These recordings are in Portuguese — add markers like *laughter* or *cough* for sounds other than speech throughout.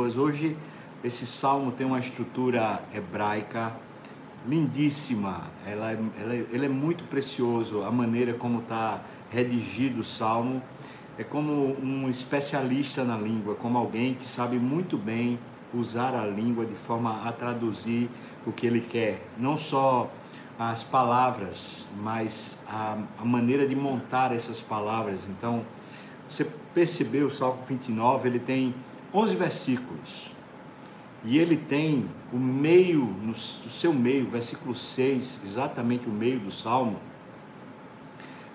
Hoje esse salmo tem uma estrutura hebraica lindíssima. Ela, ela, ele é muito precioso a maneira como está redigido o salmo. É como um especialista na língua, como alguém que sabe muito bem usar a língua de forma a traduzir o que ele quer. Não só as palavras, mas a, a maneira de montar essas palavras. Então, você percebeu o Salmo 29, ele tem 11 versículos. E ele tem o meio, no seu meio, versículo 6, exatamente o meio do salmo.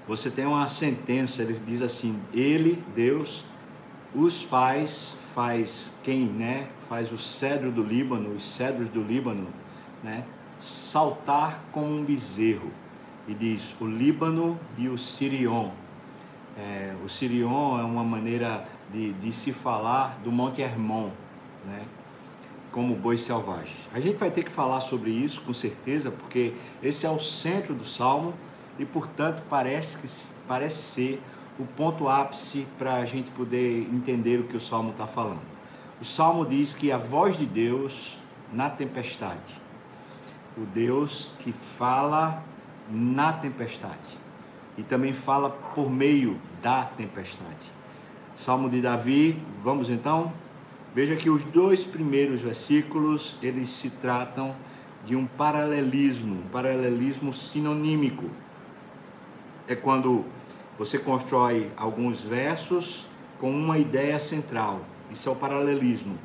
Você tem uma sentença, ele diz assim: Ele, Deus, os faz, faz quem, né? Faz o cedro do Líbano, os cedros do Líbano, né? Saltar como um bezerro. E diz: o Líbano e o Sirion. É, o Sirion é uma maneira de, de se falar do Monte Hermon, né? como boi selvagem. A gente vai ter que falar sobre isso com certeza, porque esse é o centro do salmo e, portanto, parece, que, parece ser o ponto ápice para a gente poder entender o que o salmo está falando. O salmo diz que a voz de Deus na tempestade, o Deus que fala na tempestade e também fala por meio da tempestade. Salmo de Davi, vamos então Veja que os dois primeiros versículos, eles se tratam de um paralelismo, um paralelismo sinonímico. É quando você constrói alguns versos com uma ideia central. Isso é o paralelismo.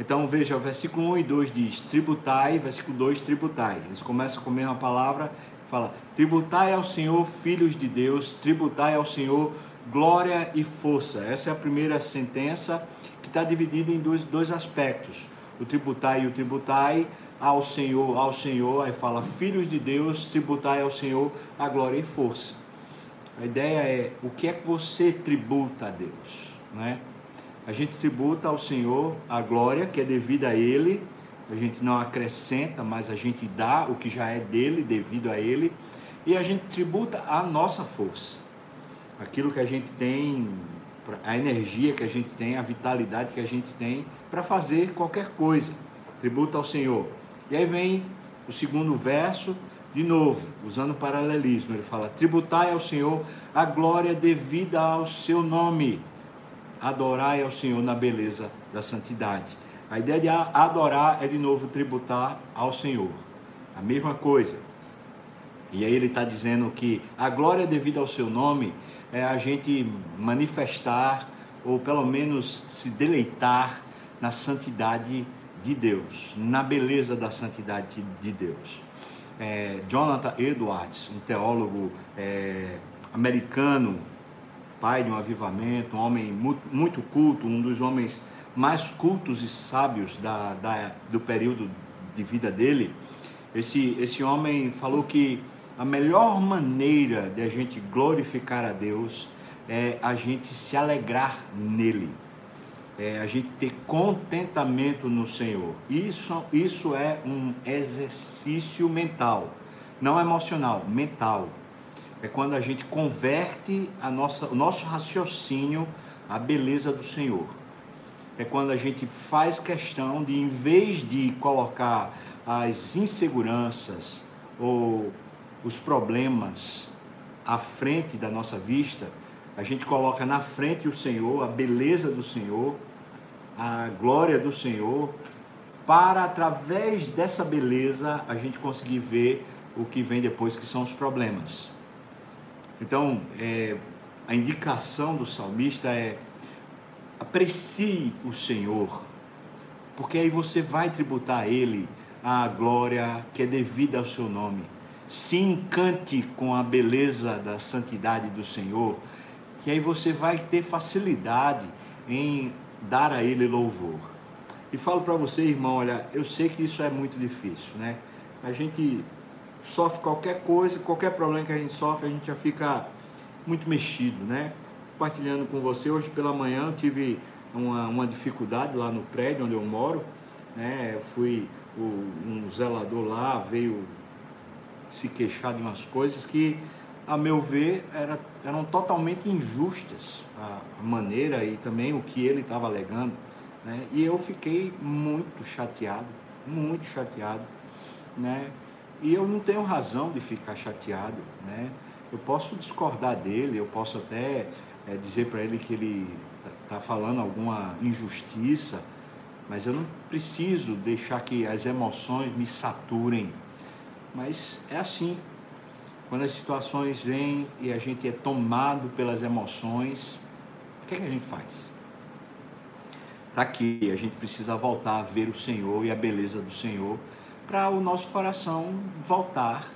Então veja, o versículo 1 e 2 diz tributai, versículo 2, tributai. Eles começam com a mesma palavra, fala tributai ao Senhor, filhos de Deus, tributai ao Senhor, glória e força. Essa é a primeira sentença que está dividido em dois, dois aspectos. O tributai e o tributai ao Senhor, ao Senhor, aí fala filhos de Deus, tributai ao Senhor a glória e força. A ideia é o que é que você tributa a Deus, né? A gente tributa ao Senhor a glória que é devida a Ele, a gente não acrescenta, mas a gente dá o que já é dele, devido a Ele, e a gente tributa a nossa força, aquilo que a gente tem a energia que a gente tem, a vitalidade que a gente tem para fazer qualquer coisa. Tributa ao Senhor. E aí vem o segundo verso, de novo, usando paralelismo. Ele fala: Tributai ao Senhor a glória devida ao seu nome. Adorai ao Senhor na beleza da santidade. A ideia de adorar é de novo tributar ao Senhor. A mesma coisa. E aí ele está dizendo que a glória devida ao seu nome é a gente manifestar ou pelo menos se deleitar na santidade de Deus, na beleza da santidade de Deus. É, Jonathan Edwards, um teólogo é, americano, pai de um avivamento, um homem muito, muito, culto, um dos homens mais cultos e sábios da, da, do período de vida dele. Esse, esse homem falou que a melhor maneira de a gente glorificar a Deus é a gente se alegrar nele, é a gente ter contentamento no Senhor. Isso, isso é um exercício mental, não emocional, mental. É quando a gente converte a nossa, o nosso raciocínio à beleza do Senhor. É quando a gente faz questão de, em vez de colocar as inseguranças ou os problemas à frente da nossa vista, a gente coloca na frente o Senhor, a beleza do Senhor, a glória do Senhor, para através dessa beleza a gente conseguir ver o que vem depois, que são os problemas. Então, é, a indicação do salmista é aprecie o Senhor, porque aí você vai tributar a Ele a glória que é devida ao seu nome se encante com a beleza da santidade do Senhor, que aí você vai ter facilidade em dar a Ele louvor. E falo para você, irmão, olha, eu sei que isso é muito difícil, né? A gente sofre qualquer coisa, qualquer problema que a gente sofre, a gente já fica muito mexido, né? Compartilhando com você, hoje pela manhã eu tive uma, uma dificuldade lá no prédio onde eu moro, né? Fui, o, um zelador lá veio se queixar de umas coisas que, a meu ver, era, eram totalmente injustas a maneira e também o que ele estava alegando. Né? E eu fiquei muito chateado, muito chateado. Né? E eu não tenho razão de ficar chateado. Né? Eu posso discordar dele, eu posso até é, dizer para ele que ele está tá falando alguma injustiça, mas eu não preciso deixar que as emoções me saturem. Mas é assim. Quando as situações vêm e a gente é tomado pelas emoções, o que, é que a gente faz? Está aqui, a gente precisa voltar a ver o Senhor e a beleza do Senhor para o nosso coração voltar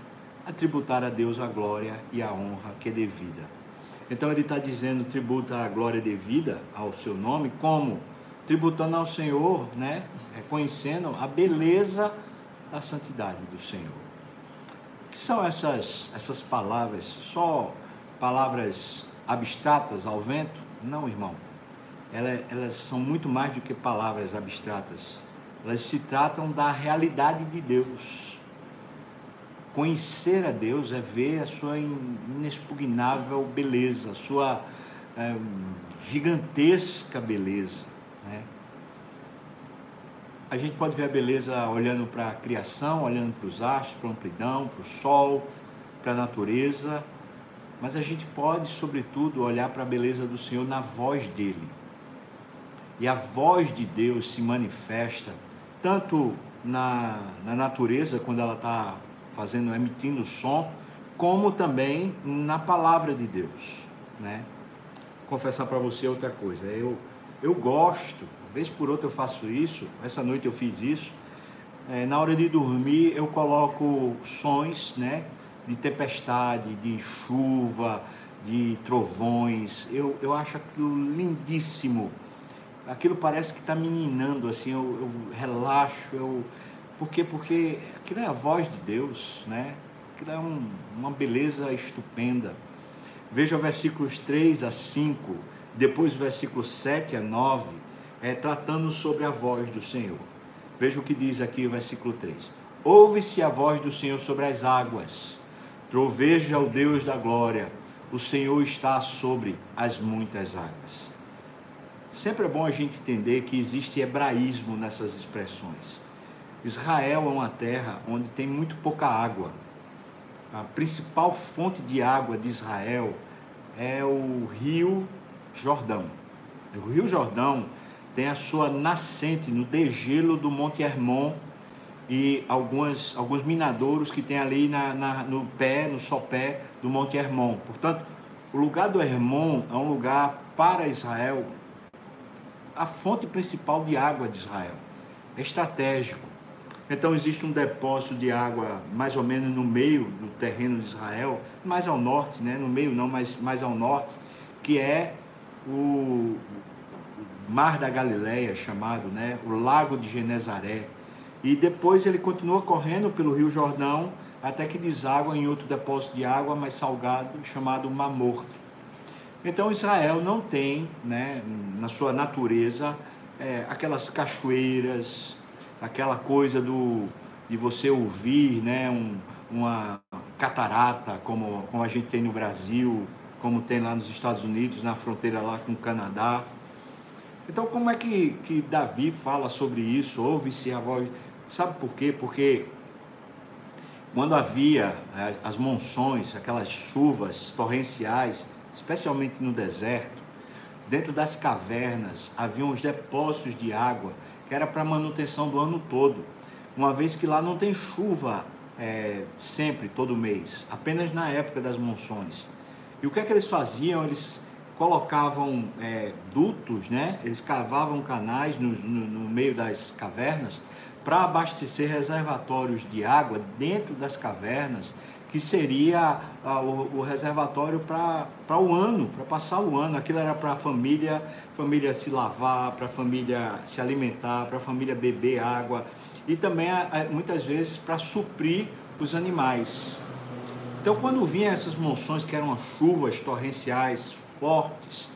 a tributar a Deus a glória e a honra que é devida. Então ele está dizendo tributa a glória devida ao seu nome, como? Tributando ao Senhor, né? reconhecendo a beleza da santidade do Senhor. Que são essas, essas palavras? Só palavras abstratas ao vento? Não, irmão. Elas, elas são muito mais do que palavras abstratas. Elas se tratam da realidade de Deus Conhecer a Deus é ver a sua inexpugnável beleza, a sua é, gigantesca beleza. A gente pode ver a beleza olhando para a criação, olhando para os astros, para a amplidão, para o sol, para a natureza, mas a gente pode, sobretudo, olhar para a beleza do Senhor na voz dele. E a voz de Deus se manifesta tanto na, na natureza, quando ela está fazendo, emitindo som, como também na palavra de Deus, né? Confessar para você outra coisa, eu eu gosto, vez por outra eu faço isso, essa noite eu fiz isso. É, na hora de dormir eu coloco sons, né? De tempestade, de chuva, de trovões. Eu, eu acho aquilo lindíssimo. Aquilo parece que está meninando, assim, eu, eu relaxo, eu, por quê? Porque aquilo é a voz de Deus, né? Aquilo é um, uma beleza estupenda. Veja versículos 3 a 5, depois versículos 7 a 9, é, tratando sobre a voz do Senhor. Veja o que diz aqui o versículo 3. Ouve-se a voz do Senhor sobre as águas, troveja o Deus da glória, o Senhor está sobre as muitas águas. Sempre é bom a gente entender que existe hebraísmo nessas expressões. Israel é uma terra onde tem muito pouca água. A principal fonte de água de Israel é o Rio Jordão. O Rio Jordão tem a sua nascente no degelo do Monte Hermon e algumas, alguns minadouros que tem ali na, na, no pé, no sopé do Monte Hermon. Portanto, o lugar do Hermon é um lugar para Israel, a fonte principal de água de Israel. É estratégico. Então existe um depósito de água mais ou menos no meio do terreno de Israel, mais ao norte, né? no meio não, mas mais ao norte, que é o Mar da Galileia, chamado, né? o Lago de Genezaré. E depois ele continua correndo pelo Rio Jordão até que deságua em outro depósito de água mais salgado, chamado Mar Morto. Então Israel não tem, né, na sua natureza, é, aquelas cachoeiras, aquela coisa do de você ouvir, né, um, uma catarata como, como a gente tem no Brasil, como tem lá nos Estados Unidos, na fronteira lá com o Canadá. Então, como é que, que Davi fala sobre isso? Ouve-se a voz. Sabe por quê? Porque quando havia as, as monções, aquelas chuvas torrenciais, especialmente no deserto, dentro das cavernas haviam os depósitos de água que era para manutenção do ano todo, uma vez que lá não tem chuva é, sempre, todo mês, apenas na época das monções. E o que é que eles faziam? Eles colocavam é, dutos, né? eles cavavam canais no, no, no meio das cavernas para abastecer reservatórios de água dentro das cavernas que seria o, o, reservatório para o ano, para passar o ano. Aquilo era para a família, família se lavar, para a família se alimentar, para a família beber água e também muitas vezes para suprir os animais. Então, quando vinham essas monções que eram chuvas torrenciais fortes,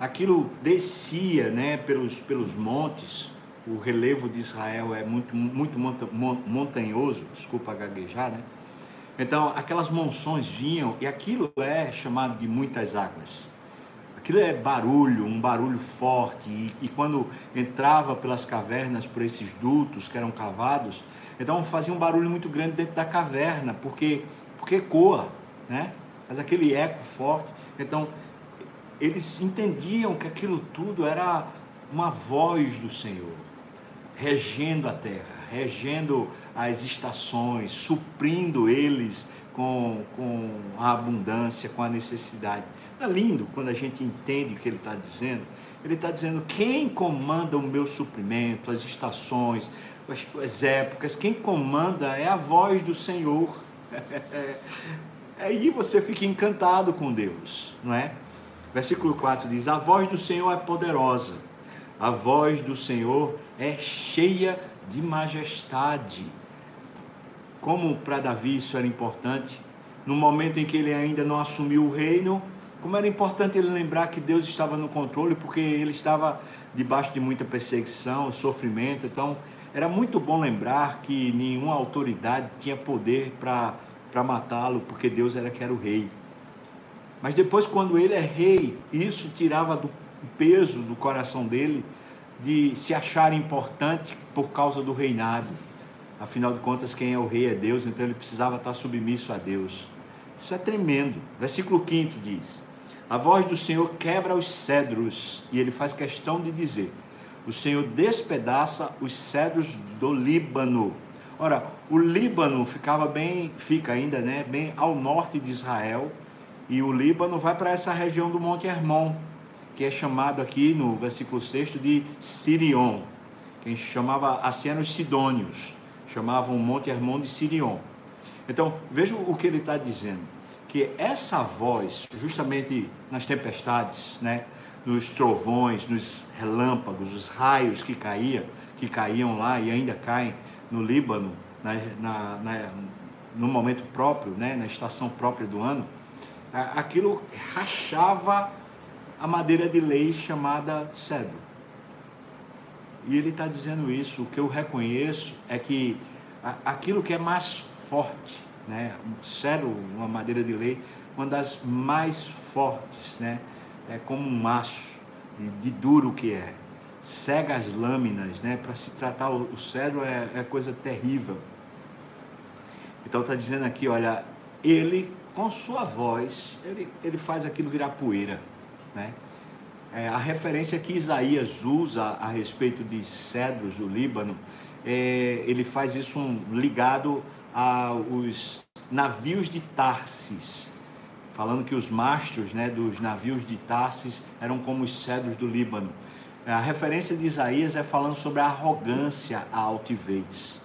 aquilo descia, né, pelos pelos montes. O relevo de Israel é muito muito montanhoso, desculpa gaguejar, né? Então, aquelas monções vinham e aquilo é chamado de muitas águas. Aquilo é barulho, um barulho forte. E, e, quando entrava pelas cavernas, por esses dutos que eram cavados, então fazia um barulho muito grande dentro da caverna, porque, porque ecoa, né? Faz aquele eco forte. Então, eles entendiam que aquilo tudo era uma voz do Senhor, regendo a terra, regendo as estações, suprindo eles com, com a abundância, com a necessidade. É lindo quando a gente entende o que ele está dizendo. Ele está dizendo: quem comanda o meu suprimento, as estações, as, as épocas, quem comanda é a voz do Senhor. *laughs* Aí você fica encantado com Deus, não é? Versículo 4 diz: A voz do Senhor é poderosa, a voz do Senhor é cheia de majestade. Como para Davi isso era importante, no momento em que ele ainda não assumiu o reino, como era importante ele lembrar que Deus estava no controle, porque ele estava debaixo de muita perseguição, sofrimento. Então, era muito bom lembrar que nenhuma autoridade tinha poder para matá-lo, porque Deus era que era o rei. Mas depois, quando ele é rei, isso tirava do peso do coração dele de se achar importante por causa do reinado. Afinal de contas, quem é o rei é Deus, então ele precisava estar submisso a Deus. Isso é tremendo. Versículo 5 diz: a voz do Senhor quebra os cedros, e ele faz questão de dizer: o Senhor despedaça os cedros do Líbano. Ora, o Líbano ficava bem, fica ainda, né, bem ao norte de Israel, e o Líbano vai para essa região do Monte Hermon, que é chamado aqui no versículo 6 de Sirion. Quem chamava assim eram os sidônios, chamavam o Monte Hermon de Sirion. Então, veja o que ele está dizendo que essa voz, justamente nas tempestades, né, nos trovões, nos relâmpagos, os raios que caíam, que caíam lá e ainda caem no Líbano, na, na, na, no momento próprio, né, na estação própria do ano, aquilo rachava a madeira de lei chamada cedro. E ele está dizendo isso. O que eu reconheço é que aquilo que é mais forte, né? Um cedro, uma madeira de lei, uma das mais fortes, né? É como um maço de, de duro que é. Cega as lâminas, né? Para se tratar o, o cedro é, é coisa terrível. Então está dizendo aqui, olha, ele com sua voz, ele, ele faz aquilo virar poeira, né? É, a referência que Isaías usa a respeito de cedros do Líbano, é, ele faz isso um, ligado aos navios de Tarsis, falando que os mastros né, dos navios de Tarsis eram como os cedros do Líbano. A referência de Isaías é falando sobre a arrogância, a altivez.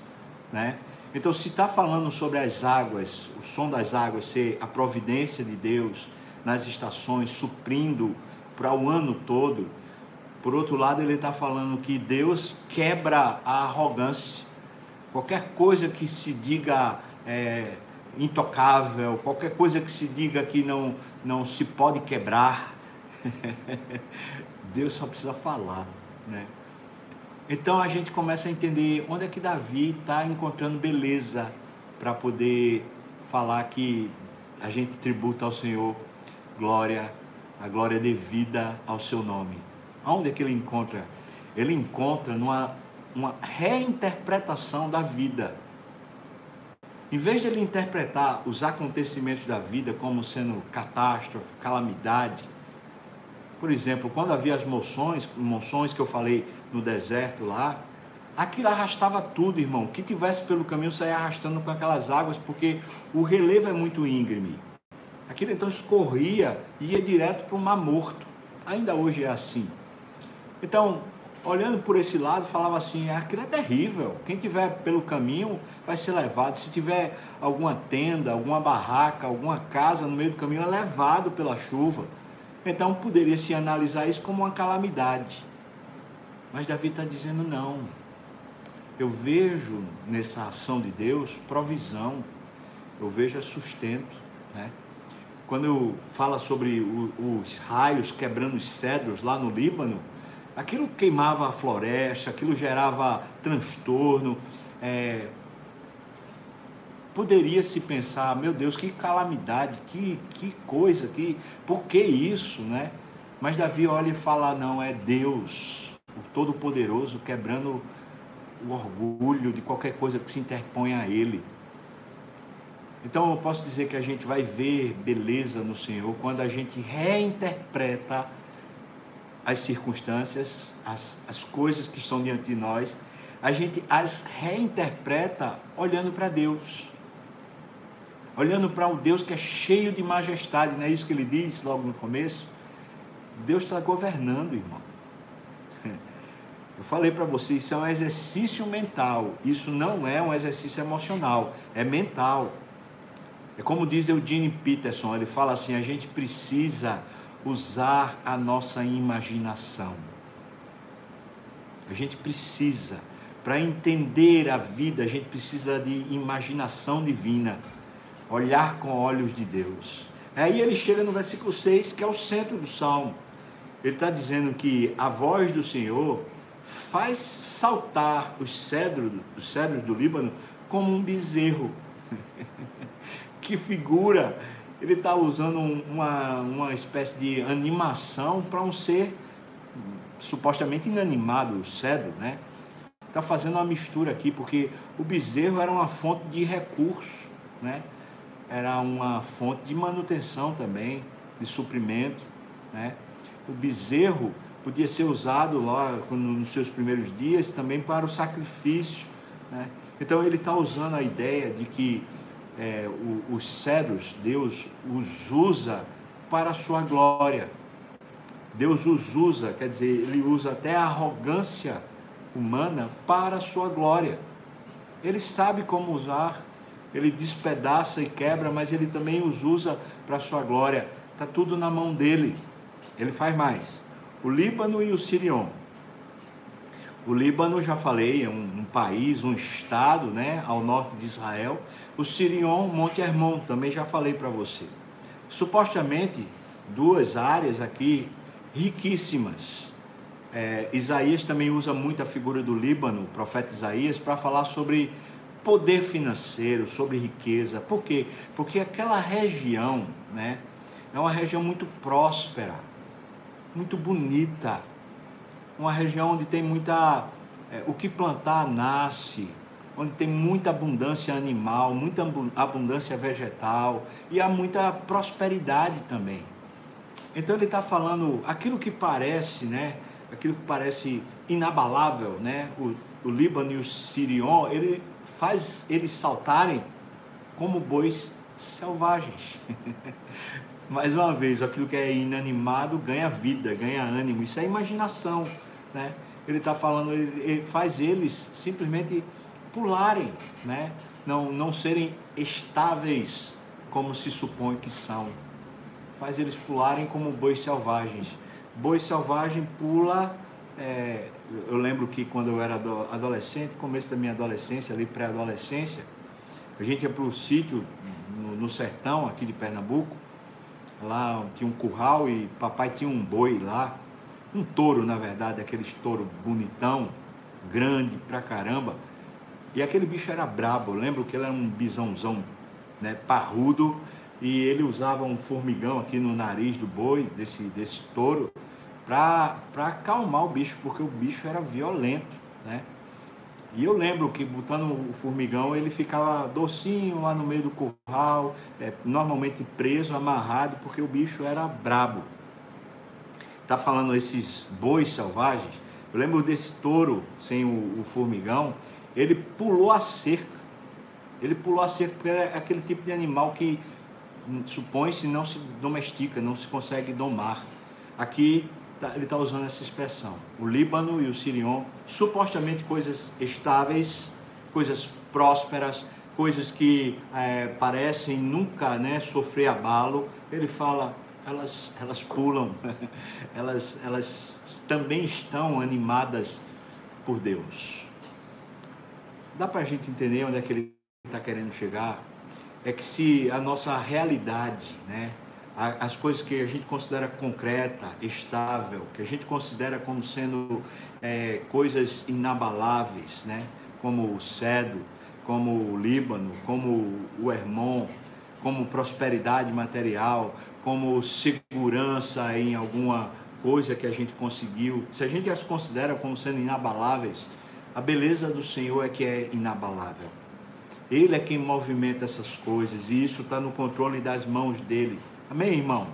Né? Então, se está falando sobre as águas, o som das águas ser a providência de Deus nas estações, suprindo para o ano todo, por outro lado, ele está falando que Deus quebra a arrogância qualquer coisa que se diga é, intocável, qualquer coisa que se diga que não, não se pode quebrar, *laughs* Deus só precisa falar, né? Então a gente começa a entender onde é que Davi está encontrando beleza para poder falar que a gente tributa ao Senhor glória, a glória devida ao seu nome. Aonde é que ele encontra? Ele encontra numa uma reinterpretação da vida. Em vez de ele interpretar os acontecimentos da vida como sendo catástrofe, calamidade, por exemplo, quando havia as moções, moções que eu falei no deserto lá, aquilo arrastava tudo, irmão. Que tivesse pelo caminho saia arrastando com aquelas águas, porque o relevo é muito íngreme. Aquilo então escorria e ia direto para o mar morto. Ainda hoje é assim. Então, olhando por esse lado, falava assim: aquilo é terrível. Quem tiver pelo caminho vai ser levado. Se tiver alguma tenda, alguma barraca, alguma casa no meio do caminho, é levado pela chuva. Então poderia se analisar isso como uma calamidade. Mas Davi está dizendo: não. Eu vejo nessa ação de Deus provisão, eu vejo sustento. Né? Quando fala sobre os raios quebrando os cedros lá no Líbano, aquilo queimava a floresta, aquilo gerava transtorno. É, poderia se pensar, meu Deus, que calamidade, que, que coisa, que, por que isso, né? Mas Davi olha e fala: não, é Deus, o Todo-Poderoso, quebrando o orgulho de qualquer coisa que se interponha a Ele. Então eu posso dizer que a gente vai ver beleza no Senhor quando a gente reinterpreta as circunstâncias, as, as coisas que estão diante de nós, a gente as reinterpreta olhando para Deus. Olhando para um Deus que é cheio de majestade, não é isso que ele diz logo no começo? Deus está governando, irmão. Eu falei para você, isso é um exercício mental, isso não é um exercício emocional, é mental. É como diz Eugene Peterson, ele fala assim: a gente precisa usar a nossa imaginação. A gente precisa, para entender a vida, a gente precisa de imaginação divina, olhar com olhos de Deus. Aí ele chega no versículo 6, que é o centro do salmo. Ele está dizendo que a voz do Senhor faz saltar os cedros, os cedros do Líbano como um bezerro. *laughs* que figura! Ele está usando uma, uma espécie de animação para um ser supostamente inanimado, o cedro, né? Está fazendo uma mistura aqui, porque o bezerro era uma fonte de recurso, né? Era uma fonte de manutenção também, de suprimento, né? O bezerro podia ser usado lá nos seus primeiros dias também para o sacrifício, né? Então ele está usando a ideia de que é, os cedros, Deus os usa para a sua glória. Deus os usa, quer dizer, ele usa até a arrogância humana para a sua glória. Ele sabe como usar, ele despedaça e quebra, mas ele também os usa para a sua glória. Está tudo na mão dele. Ele faz mais. O Líbano e o Sirion o Líbano, já falei, é um, um, país, um estado, né, ao norte de Israel. O Sirion, Monte Hermon, também já falei para você. Supostamente, duas áreas aqui riquíssimas. É, Isaías também usa muito a figura do Líbano, o profeta Isaías, para falar sobre poder financeiro, sobre riqueza. Por quê? Porque aquela região, né, é uma região muito próspera, muito bonita uma região onde tem muita. É, o que plantar nasce, onde tem muita abundância animal, muita abundância vegetal e há muita prosperidade também. Então ele está falando aquilo que parece, né? Aquilo que parece inabalável, né? O, o Líbano e o Sirion, ele faz eles saltarem como bois selvagens. *laughs* Mais uma vez, aquilo que é inanimado ganha vida, ganha ânimo. Isso é imaginação né? Ele está falando, ele, ele faz eles simplesmente pularem, né? Não, não serem estáveis como se supõe que são. Faz eles pularem como bois selvagens. Boi selvagem pula. É, eu lembro que quando eu era adolescente, começo da minha adolescência, ali pré-adolescência, a gente ia para o sítio no, no, sertão aqui de Pernambuco. Lá tinha um curral e papai tinha um boi lá um touro, na verdade, aqueles touro bonitão, grande pra caramba. E aquele bicho era brabo, eu lembro que ele era um bisãozão, né, parrudo, e ele usava um formigão aqui no nariz do boi, desse, desse touro, para acalmar o bicho, porque o bicho era violento, né? E eu lembro que botando o formigão ele ficava docinho lá no meio do curral, é, normalmente preso, amarrado, porque o bicho era brabo está falando esses bois selvagens, eu lembro desse touro sem o, o, formigão, ele pulou a cerca. Ele pulou a cerca porque é aquele tipo de animal que hum, supõe-se não se domestica, não se consegue domar. Aqui tá, ele está usando essa expressão. O Líbano e o Sirion, supostamente coisas estáveis, coisas prósperas, coisas que é, parecem nunca né, sofrer abalo. Ele fala elas, elas pulam, *laughs* elas, elas também estão animadas por Deus. Dá para a gente entender onde é que ele está querendo chegar? É que se a nossa realidade, né, as coisas que a gente considera concreta, estável, que a gente considera como sendo é, coisas inabaláveis, né, como o cedro, como o Líbano, como o Hermon, como prosperidade material, como segurança em alguma coisa que a gente conseguiu, se a gente as considera como sendo inabaláveis, a beleza do Senhor é que é inabalável. Ele é quem movimenta essas coisas e isso está no controle das mãos dele. Amém, irmão?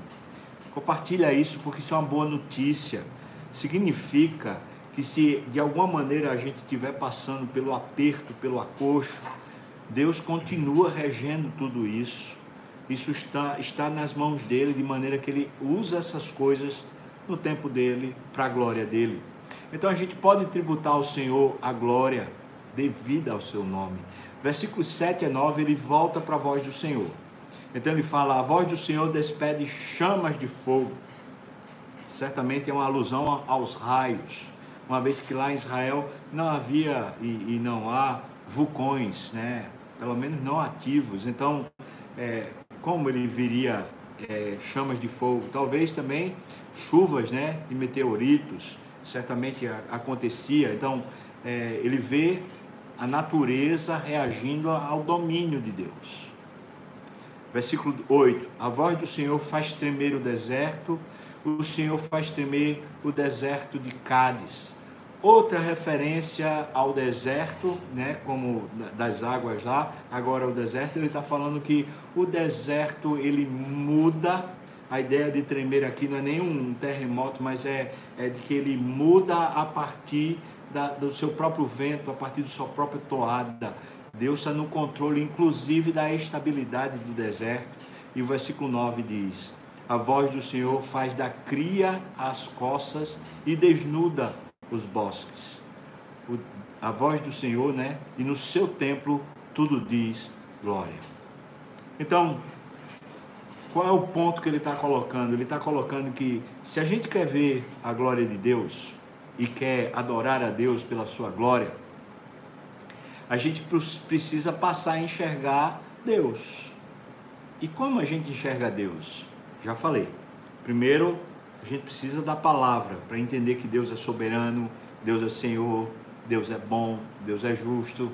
Compartilha isso porque isso é uma boa notícia. Significa que se de alguma maneira a gente estiver passando pelo aperto, pelo acocho, Deus continua regendo tudo isso. Isso está, está nas mãos dele, de maneira que ele usa essas coisas no tempo dele, para a glória dele. Então a gente pode tributar ao Senhor a glória devida ao seu nome. Versículos 7 a 9, ele volta para a voz do Senhor. Então ele fala: A voz do Senhor despede chamas de fogo. Certamente é uma alusão aos raios, uma vez que lá em Israel não havia e, e não há vulcões, né? pelo menos não ativos. Então, é, como ele viria é, chamas de fogo? Talvez também chuvas né? de meteoritos, certamente acontecia. Então, é, ele vê a natureza reagindo ao domínio de Deus. Versículo 8: A voz do Senhor faz tremer o deserto, o Senhor faz tremer o deserto de Cádiz. Outra referência ao deserto, né, como das águas lá, agora o deserto, ele está falando que o deserto ele muda. A ideia de tremer aqui não é nem um terremoto, mas é, é de que ele muda a partir da, do seu próprio vento, a partir da sua própria toada. Deus está no controle, inclusive, da estabilidade do deserto. E o versículo 9 diz: A voz do Senhor faz da cria as coças e desnuda os bosques. O, a voz do Senhor, né? E no seu templo tudo diz glória. Então, qual é o ponto que ele está colocando? Ele está colocando que se a gente quer ver a glória de Deus e quer adorar a Deus pela sua glória, a gente precisa passar a enxergar Deus. E como a gente enxerga Deus? Já falei. Primeiro, a gente precisa da palavra para entender que Deus é soberano, Deus é Senhor, Deus é bom, Deus é justo.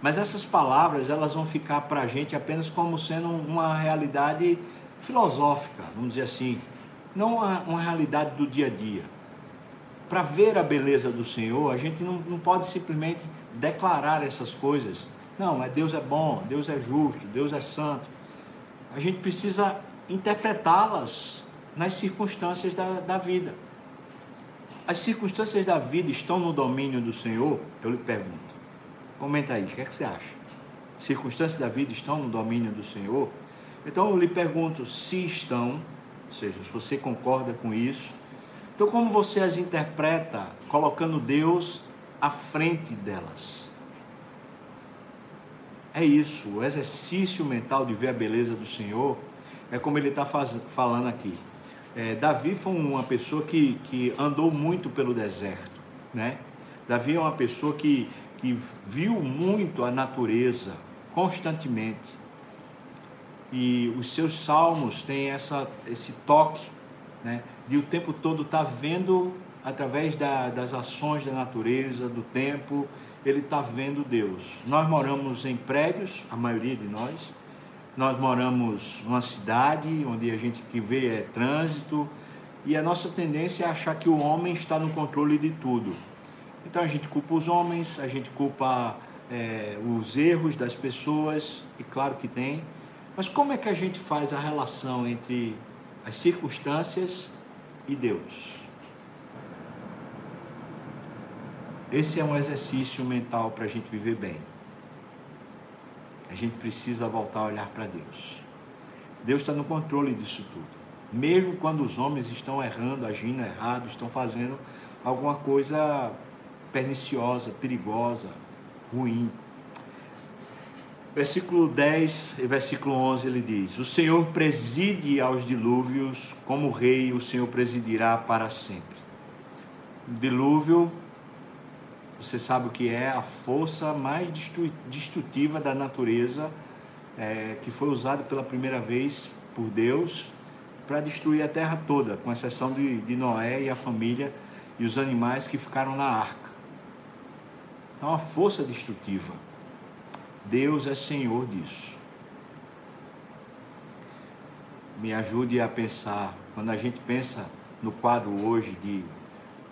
Mas essas palavras elas vão ficar para a gente apenas como sendo uma realidade filosófica, vamos dizer assim, não uma, realidade do dia a dia. Para ver a beleza do Senhor, a gente não, não pode simplesmente declarar essas coisas. Não, mas Deus é bom, Deus é justo, Deus é santo. A gente precisa interpretá-las nas circunstâncias da, da vida. As circunstâncias da vida estão no domínio do Senhor? Eu lhe pergunto. Comenta aí, o que, é que você acha? Circunstâncias da vida estão no domínio do Senhor? Então eu lhe pergunto se estão, ou seja, se você concorda com isso. Então, como você as interpreta colocando Deus à frente delas. É isso, o exercício mental de ver a beleza do Senhor é como ele está falando aqui. É, Davi foi uma pessoa que, que andou muito pelo deserto, né? Davi é uma pessoa que, que viu muito a natureza constantemente. E os seus salmos têm essa, esse toque, né? De o tempo todo estar tá vendo através da, das ações da natureza, do tempo, ele está vendo Deus. Nós moramos em prédios, a maioria de nós. Nós moramos numa cidade onde a gente que vê é trânsito e a nossa tendência é achar que o homem está no controle de tudo. Então a gente culpa os homens, a gente culpa é, os erros das pessoas, e claro que tem. Mas como é que a gente faz a relação entre as circunstâncias e Deus? Esse é um exercício mental para a gente viver bem. A gente precisa voltar a olhar para Deus. Deus está no controle disso tudo. Mesmo quando os homens estão errando, agindo errado, estão fazendo alguma coisa perniciosa, perigosa, ruim. Versículo 10 e versículo 11 ele diz: O Senhor preside aos dilúvios, como rei, o Senhor presidirá para sempre. O dilúvio você sabe o que é a força mais destrutiva da natureza, é, que foi usada pela primeira vez por Deus para destruir a terra toda, com exceção de, de Noé e a família e os animais que ficaram na arca. Então, a força destrutiva. Deus é Senhor disso. Me ajude a pensar, quando a gente pensa no quadro hoje de,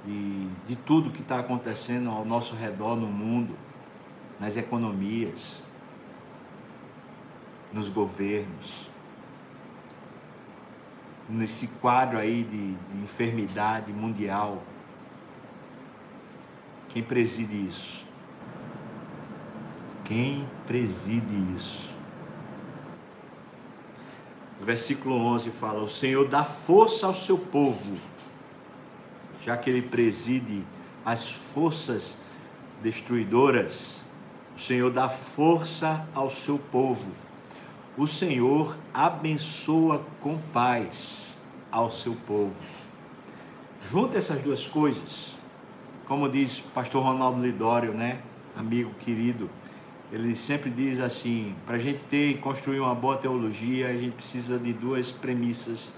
de, de tudo que está acontecendo ao nosso redor no mundo, nas economias, nos governos, nesse quadro aí de, de enfermidade mundial. Quem preside isso? Quem preside isso? O versículo 11 fala: O Senhor dá força ao seu povo, já que ele preside as forças destruidoras. O Senhor dá força ao seu povo. O Senhor abençoa com paz ao seu povo. Junta essas duas coisas, como diz pastor Ronaldo Lidório, né? Amigo querido, ele sempre diz assim: para a gente ter e construir uma boa teologia, a gente precisa de duas premissas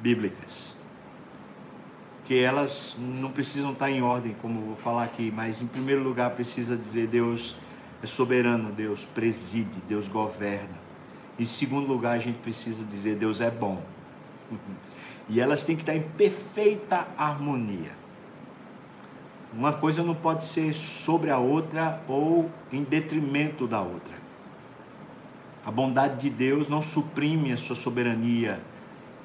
bíblicas. Que elas não precisam estar em ordem, como vou falar aqui, mas em primeiro lugar precisa dizer Deus é soberano, Deus preside, Deus governa. Em segundo lugar, a gente precisa dizer Deus é bom. *laughs* E elas têm que estar em perfeita harmonia. Uma coisa não pode ser sobre a outra ou em detrimento da outra. A bondade de Deus não suprime a sua soberania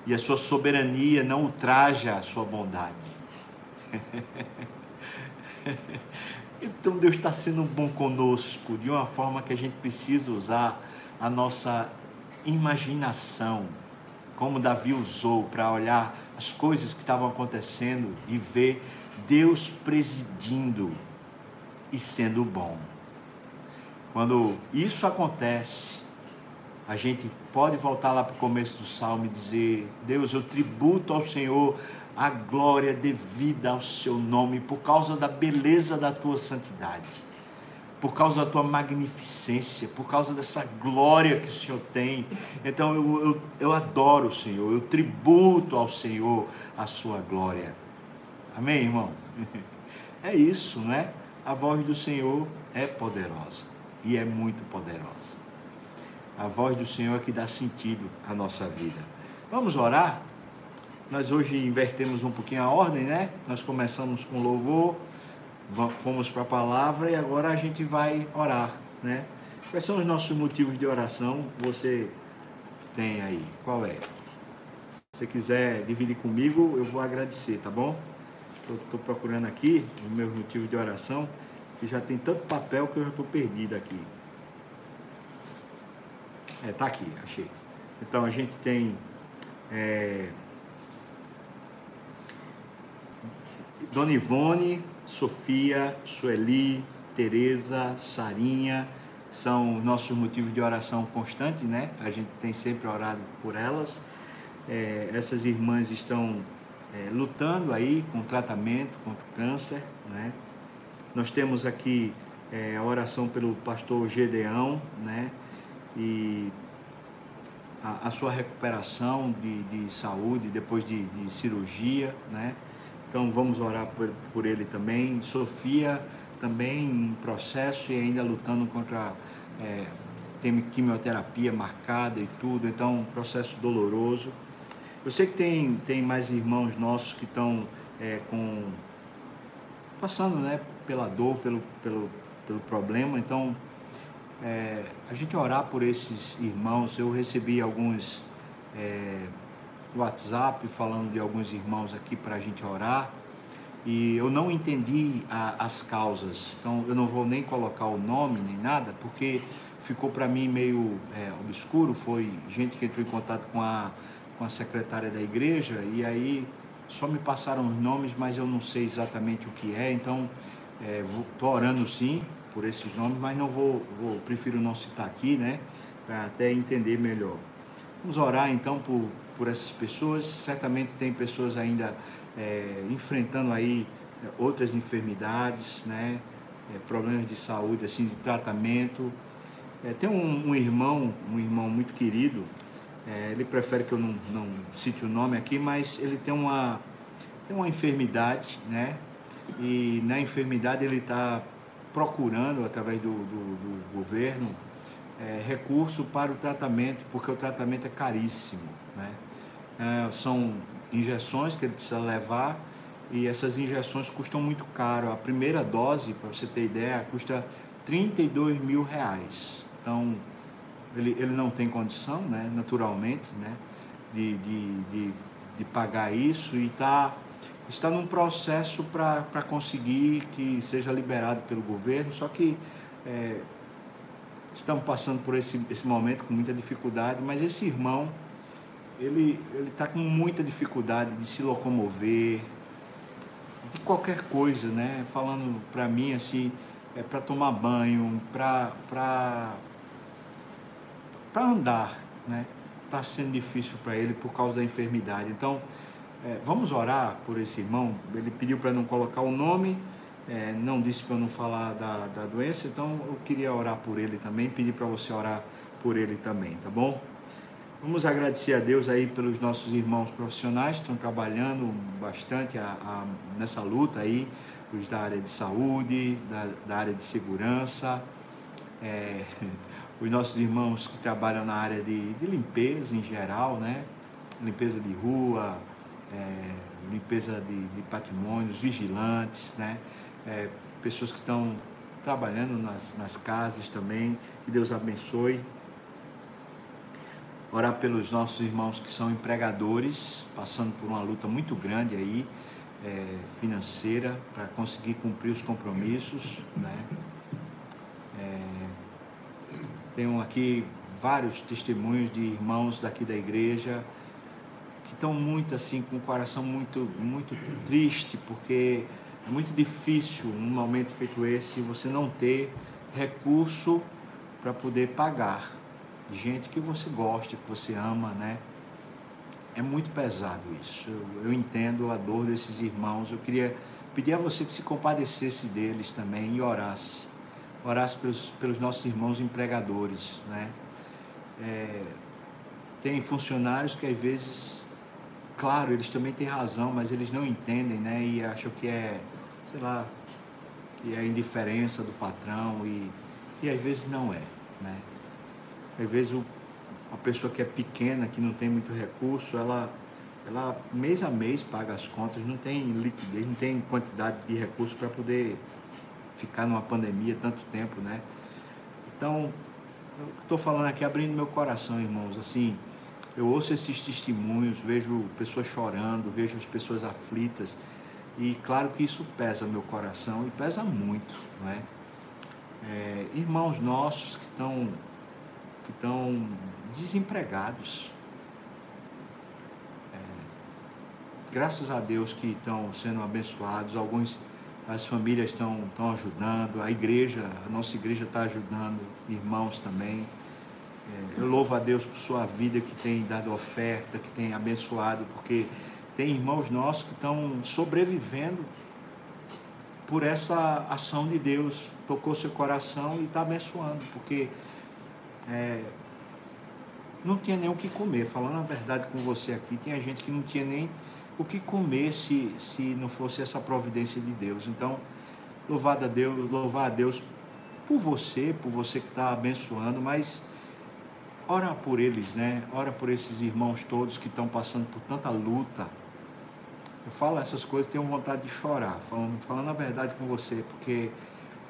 e a sua soberania não ultraja a sua bondade. *laughs* então Deus está sendo bom conosco de uma forma que a gente precisa usar a nossa imaginação, como Davi usou para olhar as coisas que estavam acontecendo e ver Deus presidindo e sendo bom. Quando isso acontece, a gente pode voltar lá para o começo do salmo e dizer: Deus, eu tributo ao Senhor a glória devida ao seu nome por causa da beleza da tua santidade, por causa da tua magnificência, por causa dessa glória que o Senhor tem. Então eu, eu, eu adoro o Senhor, eu tributo ao Senhor a sua glória. Amém, irmão? *laughs* É isso, não é? A voz do Senhor é poderosa e é muito poderosa. A voz do Senhor é que dá sentido à nossa vida. Vamos orar? Nós hoje invertemos um pouquinho a ordem, né? Nós começamos com louvor, fomos para a palavra e agora a gente vai orar, né? Quais são os nossos motivos de oração? Você tem aí? Qual é? Se você quiser dividir comigo, eu vou agradecer, tá bom? estou procurando aqui os meus motivos de oração, que já tem tanto papel que eu já estou perdido aqui. É, tá aqui, achei. Então a gente tem é, Dona Ivone, Sofia, Sueli, Tereza, Sarinha, são nossos motivos de oração constante, né? A gente tem sempre orado por elas. É, essas irmãs estão é, lutando aí com tratamento contra o câncer, né? Nós temos aqui é, a oração pelo pastor Gedeão, né? E a, a sua recuperação de, de saúde depois de, de, cirurgia, né? Então vamos orar por, por ele também. Sofia também em processo e ainda lutando contra é, tem quimioterapia marcada e tudo, então um processo doloroso. Eu sei que tem, tem mais irmãos nossos que estão é, com passando né, pela dor, pelo, pelo, pelo problema, então é, a gente orar por esses irmãos. Eu recebi alguns é, WhatsApp falando de alguns irmãos aqui para a gente orar e eu não entendi a, as causas, então eu não vou nem colocar o nome nem nada, porque ficou para mim meio é, obscuro. Foi gente que entrou em contato com a com a secretária da igreja e aí só me passaram os nomes, mas eu não sei exatamente o que é, então estou é, orando sim por esses nomes, mas não vou, vou prefiro não citar aqui, né, para até entender melhor. Vamos orar então por, por essas pessoas, certamente tem pessoas ainda é, enfrentando aí é, outras enfermidades, né, é, problemas de saúde, assim, de tratamento. É, tem um, um irmão, um irmão muito querido, é, ele prefere que eu não, não cite o nome aqui, mas ele tem uma, tem uma enfermidade, né? E na enfermidade ele está procurando, através do, do, do governo, é, recurso para o tratamento, porque o tratamento é caríssimo, né? É, são injeções que ele precisa levar e essas injeções custam muito caro. A primeira dose, para você ter ideia, custa 32 mil reais. Então, ele, ele não tem condição, né, naturalmente, né, de, de, de, de pagar isso e está está num processo para conseguir que seja liberado pelo governo, só que é, estamos passando por esse, esse momento com muita dificuldade, mas esse irmão, ele está com muita dificuldade de se locomover, de qualquer coisa, né? Falando para mim assim, é para tomar banho, para andar, né? Está sendo difícil para ele por causa da enfermidade. Então, é, vamos orar por esse irmão. Ele pediu para não colocar o nome, é, não disse para não falar da, da doença, então eu queria orar por ele também, pedir para você orar por ele também, tá bom? Vamos agradecer a Deus aí pelos nossos irmãos profissionais que estão trabalhando bastante a, a, nessa luta aí, os da área de saúde, da, da área de segurança, é, *laughs* os nossos irmãos que trabalham na área de, de limpeza em geral, né? Limpeza de rua, é, limpeza de, de, patrimônios, vigilantes, né? É, pessoas que estão trabalhando nas, nas casas também, que Deus abençoe orar pelos nossos irmãos que são empregadores, passando por uma luta muito grande aí, é, financeira, para conseguir cumprir os compromissos. Né? É, tenho aqui vários testemunhos de irmãos daqui da igreja estão muito assim, com o coração muito, muito triste, porque é muito difícil num momento feito esse você não ter recurso para poder pagar gente que você gosta, que você ama, né? É muito pesado isso. Eu, eu entendo a dor desses irmãos. Eu queria pedir a você que se compadecesse deles também e orasse. Orasse pelos, pelos nossos irmãos empregadores, né? É, tem funcionários que às vezes, claro, eles também têm razão, mas eles não entendem, né? E acham que é, sei lá, que é indiferença do patrão e, e às vezes não é, né? Às vezes o, a pessoa que é pequena, que não tem muito recurso, ela, ela mês a mês paga as contas, não tem liquidez, não tem quantidade de recursos para poder ficar numa pandemia tanto tempo, né? Então, estou falando aqui abrindo meu coração, irmãos, assim, eu ouço esses testemunhos, vejo pessoas chorando, vejo as pessoas aflitas, e claro que isso pesa meu coração e pesa muito, não é? é irmãos nossos que estão que estão desempregados. É, graças a Deus que estão sendo abençoados, alguns as famílias estão, estão ajudando, a igreja, a nossa igreja está ajudando, irmãos também. Eu louvo a Deus por sua vida que tem dado oferta, que tem abençoado, porque tem irmãos nossos que estão sobrevivendo por essa ação de Deus. Tocou seu coração e está abençoando, porque é, não tinha nem o que comer. Falando a verdade com você aqui, tinha gente que não tinha nem o que comer se, se não fosse essa providência de Deus. Então, louvado a Deus, louvar a Deus por você, por você que está abençoando, mas ora por eles, né? Ora por esses irmãos todos que estão passando por tanta luta. Eu falo essas coisas, tenho vontade de chorar, falando, falando a verdade com você, porque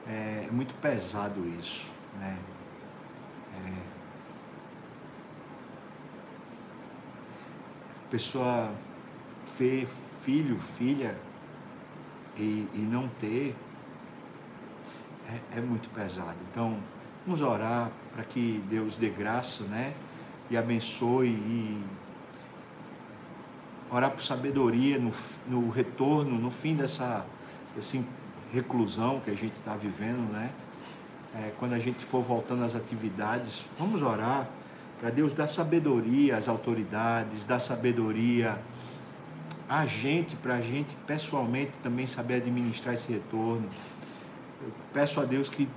é, é muito pesado isso, né? pessoa ter filho, filha e, e não ter é, é, muito pesado. Então, vamos orar para que Deus dê graça, né? E abençoe e orar por sabedoria no, no retorno, no fim dessa assim, reclusão que a gente está vivendo, né? É, quando a gente for voltando às atividades, vamos orar para Deus dar sabedoria às autoridades, dar sabedoria a gente, para a gente pessoalmente também saber administrar esse retorno. Eu peço a Deus que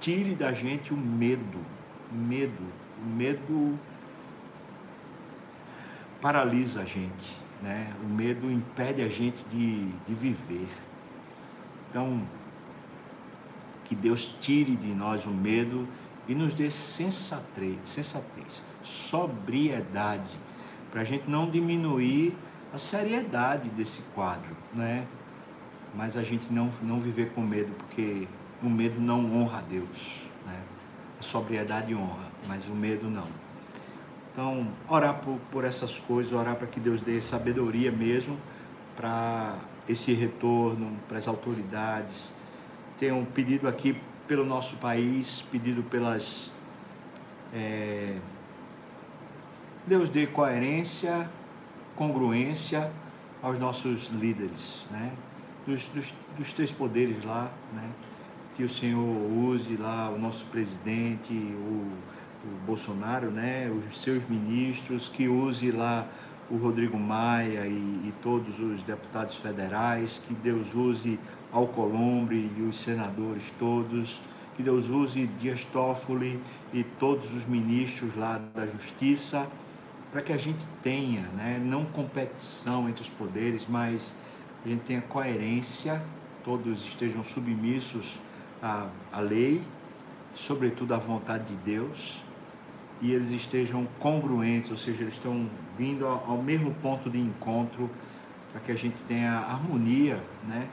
tire da gente o medo, medo, o medo paralisa a gente, né? O medo impede a gente de, de viver. Então, que Deus tire de nós o medo e nos dê sensatez, sensatez sobriedade, para a gente não diminuir a seriedade desse quadro, né? Mas a gente não, não viver com medo, porque o medo não honra a Deus, né? A sobriedade honra, mas o medo não. Então, orar por, por essas coisas, orar para que Deus dê sabedoria mesmo para esse retorno, para as autoridades. Tem um pedido aqui pelo nosso país, pedido pelas. É, Deus dê coerência, congruência aos nossos líderes, né? Dos, dos, dos três poderes lá, né? Que o Senhor use lá o nosso presidente, o, o Bolsonaro, né? Os seus ministros, que use lá o Rodrigo Maia e, e, todos os deputados federais, que Deus use Alcolumbre e os senadores todos, que Deus use Dias Toffoli e todos os ministros lá da Justiça, para que a gente tenha, né, não competição entre os poderes, mas a gente tenha coerência, todos estejam submissos à, à lei, sobretudo à vontade de Deus, e eles estejam congruentes, ou seja, eles estão vindo ao, ao mesmo ponto de encontro para que a gente tenha harmonia, né,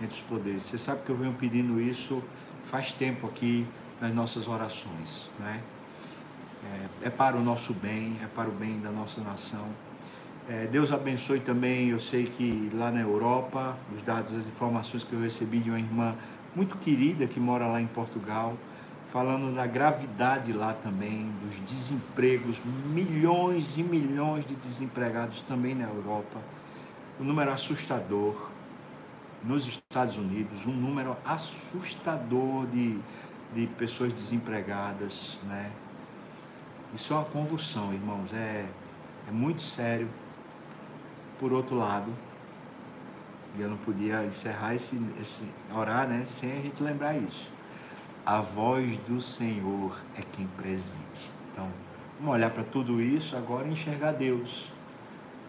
entre os poderes. Você sabe que eu venho pedindo isso faz tempo aqui nas nossas orações, né? é, é para o nosso bem, é para o bem da nossa nação. É, Deus abençoe também, eu sei que lá na Europa, os dados, as informações que eu recebi de uma irmã muito querida que mora lá em Portugal, falando da gravidade lá também, dos desempregos, milhões e milhões de desempregados também na Europa, um número assustador. Nos Estados Unidos, um número assustador de, de pessoas desempregadas, né? Isso é uma convulsão, irmãos, é, é muito sério. Por outro lado, eu não podia encerrar esse, esse orar, né, sem a gente lembrar isso. A voz do Senhor é quem preside. Então, vamos olhar para tudo isso agora e enxergar Deus.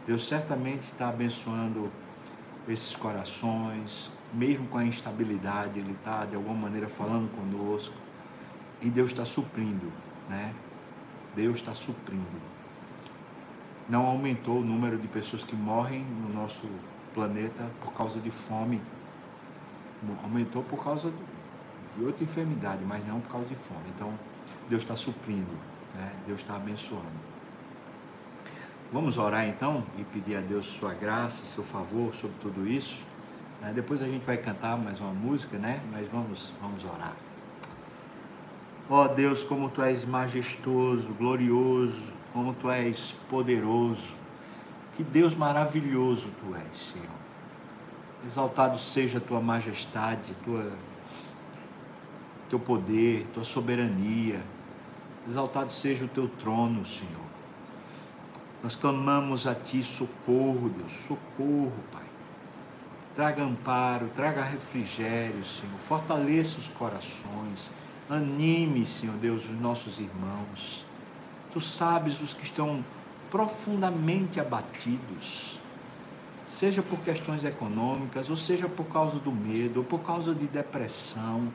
Deus certamente está abençoando esses corações, mesmo com a instabilidade, Ele está de alguma maneira falando conosco e Deus está suprindo, né? Deus está suprindo. Não aumentou o número de pessoas que morrem no nosso planeta por causa de fome. Aumentou por causa de outra enfermidade, mas não por causa de fome. Então, Deus está suprindo, né? Deus está abençoando. Vamos orar então e pedir a Deus sua graça, seu favor sobre tudo isso. Né? Depois a gente vai cantar mais uma música, né? Mas vamos, vamos orar. Ó oh Deus, como tu és majestoso, glorioso, como tu és poderoso. Que Deus maravilhoso tu és, Senhor. Exaltado seja a tua majestade, tua teu poder, tua soberania. Exaltado seja o teu trono, Senhor. Nós clamamos a ti socorro, Deus, socorro, Pai. Traga amparo, traga refrigério, Senhor. Fortaleça os corações Anime, Senhor Deus, os nossos irmãos. Tu sabes os que estão profundamente abatidos, seja por questões econômicas, ou seja por causa do medo, ou por causa de depressão.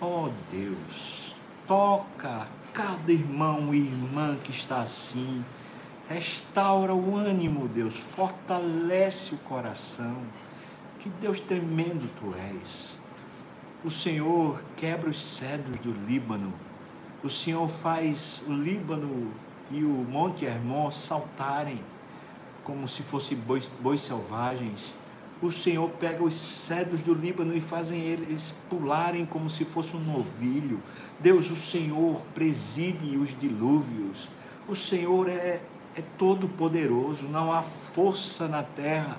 Oh Deus, toca cada irmão e irmã que está assim. Restaura o ânimo, Deus, fortalece o coração. Que Deus tremendo tu és. O Senhor quebra os cedros do Líbano. O Senhor faz o Líbano e o Monte Hermon saltarem como se fossem bois, bois selvagens. O Senhor pega os cedros do Líbano e fazem eles pularem como se fosse um novilho. Deus, o Senhor preside os dilúvios. O Senhor é, é todo poderoso. Não há força na terra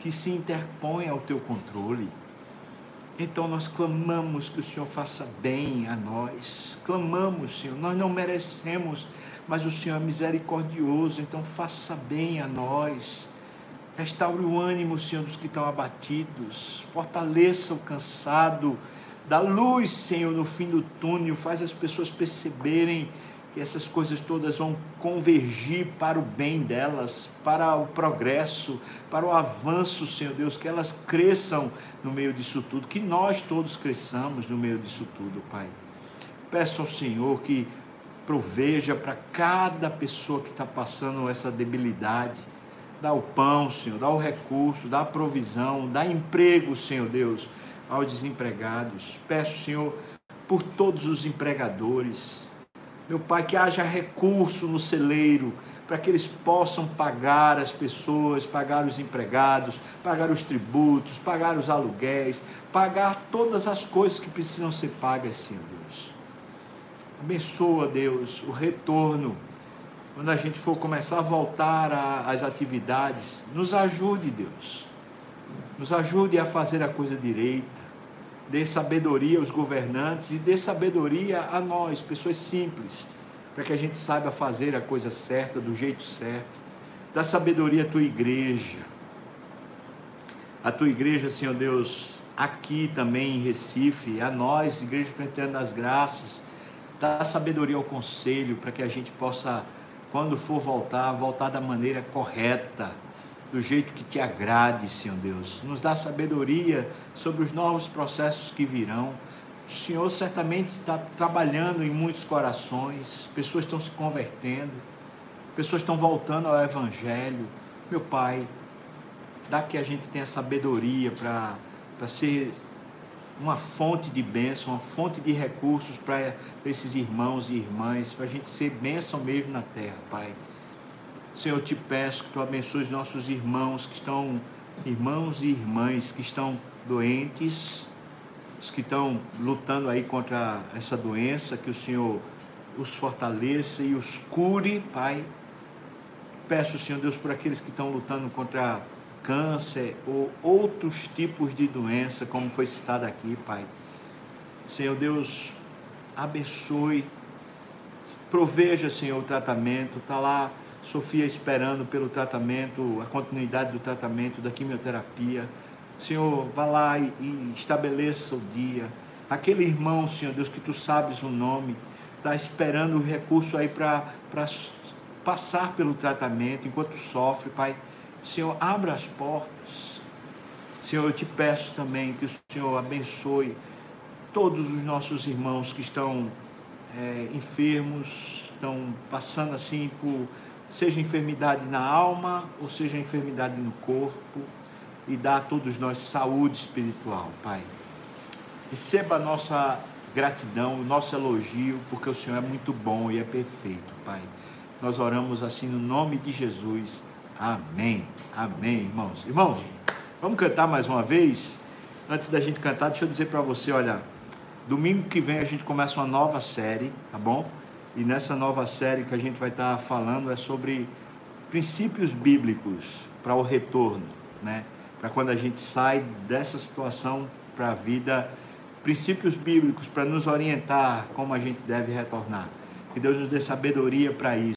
que se interponha ao teu controle. Então nós clamamos que o Senhor faça bem a nós. Clamamos, Senhor, nós não merecemos, mas o Senhor é misericordioso, então faça bem a nós. Restaure o ânimo, Senhor, dos que estão abatidos. Fortaleça o cansado. Dá luz, Senhor, no fim do túnel. Faz as pessoas perceberem que essas coisas todas vão convergir para o bem delas, para o progresso, para o avanço, Senhor Deus, que elas cresçam no meio disso tudo, que nós todos cresçamos no meio disso tudo, Pai. Peço ao Senhor que proveja para cada pessoa que está passando essa debilidade, Dá o pão, Senhor, dá o recurso, dá a provisão, dá emprego, Senhor Deus, aos desempregados. Peço, Senhor, por todos os empregadores. Meu Pai, que haja recurso no celeiro para que eles possam pagar as pessoas, pagar os empregados, pagar os tributos, pagar os aluguéis, pagar todas as coisas que precisam ser pagas, Senhor Deus. Abençoa, Deus, o retorno. Quando a gente for começar a voltar às atividades, nos ajude, Deus. Nos ajude a fazer a coisa direita. Dê sabedoria aos governantes e dê sabedoria a nós, pessoas simples para que a gente saiba fazer a coisa certa, do jeito certo. Dá sabedoria à tua igreja. A tua igreja, Senhor Deus, aqui também em Recife, a nós, Igreja Presbiteriana das Graças, dá sabedoria ao conselho para que a gente possa, quando for voltar, voltar da maneira correta, do jeito que te agrade, Senhor Deus. Nos dá sabedoria sobre os novos processos que virão o Senhor certamente está trabalhando em muitos corações, pessoas estão se convertendo, pessoas estão voltando ao Evangelho. Meu Pai, dá que a gente tenha sabedoria para ser uma fonte de bênção, uma fonte de recursos para esses irmãos e irmãs, para a gente ser bênção mesmo na terra, Pai. Senhor, eu te peço que tu abençoes nossos irmãos que estão, irmãos e irmãs que estão doentes, os que estão lutando aí contra essa doença, que o Senhor os fortaleça e os cure, Pai. Peço, Senhor Deus, por aqueles que estão lutando contra câncer ou outros tipos de doença, como foi citado aqui, Pai. Senhor Deus, abençoe, proveja, Senhor, o tratamento. Está lá Sofia esperando pelo tratamento, a continuidade do tratamento da quimioterapia. Senhor, vá lá e, e estabeleça o dia. Aquele irmão, Senhor Deus, que tu sabes o nome, está esperando o recurso aí para passar pelo tratamento enquanto sofre, Pai. Senhor, abra as portas. Senhor, eu te peço também que o Senhor abençoe todos os nossos irmãos que estão é, enfermos, estão passando assim por, seja enfermidade na alma ou seja enfermidade no corpo e dá a todos nós saúde espiritual, Pai. Receba a nossa gratidão, o nosso elogio, porque o Senhor é muito bom e é perfeito, Pai. Nós oramos assim no nome de Jesus. Amém. Amém, irmãos. Irmãos, vamos cantar mais uma vez? Antes da gente cantar, deixa eu dizer para você, olha, domingo que vem a gente começa uma nova série, tá bom? E nessa nova série que a gente vai estar falando é sobre princípios bíblicos para o retorno, né? para quando a gente sai dessa situação para a vida, princípios bíblicos para nos orientar como a gente deve retornar. Que Deus nos dê sabedoria para isso.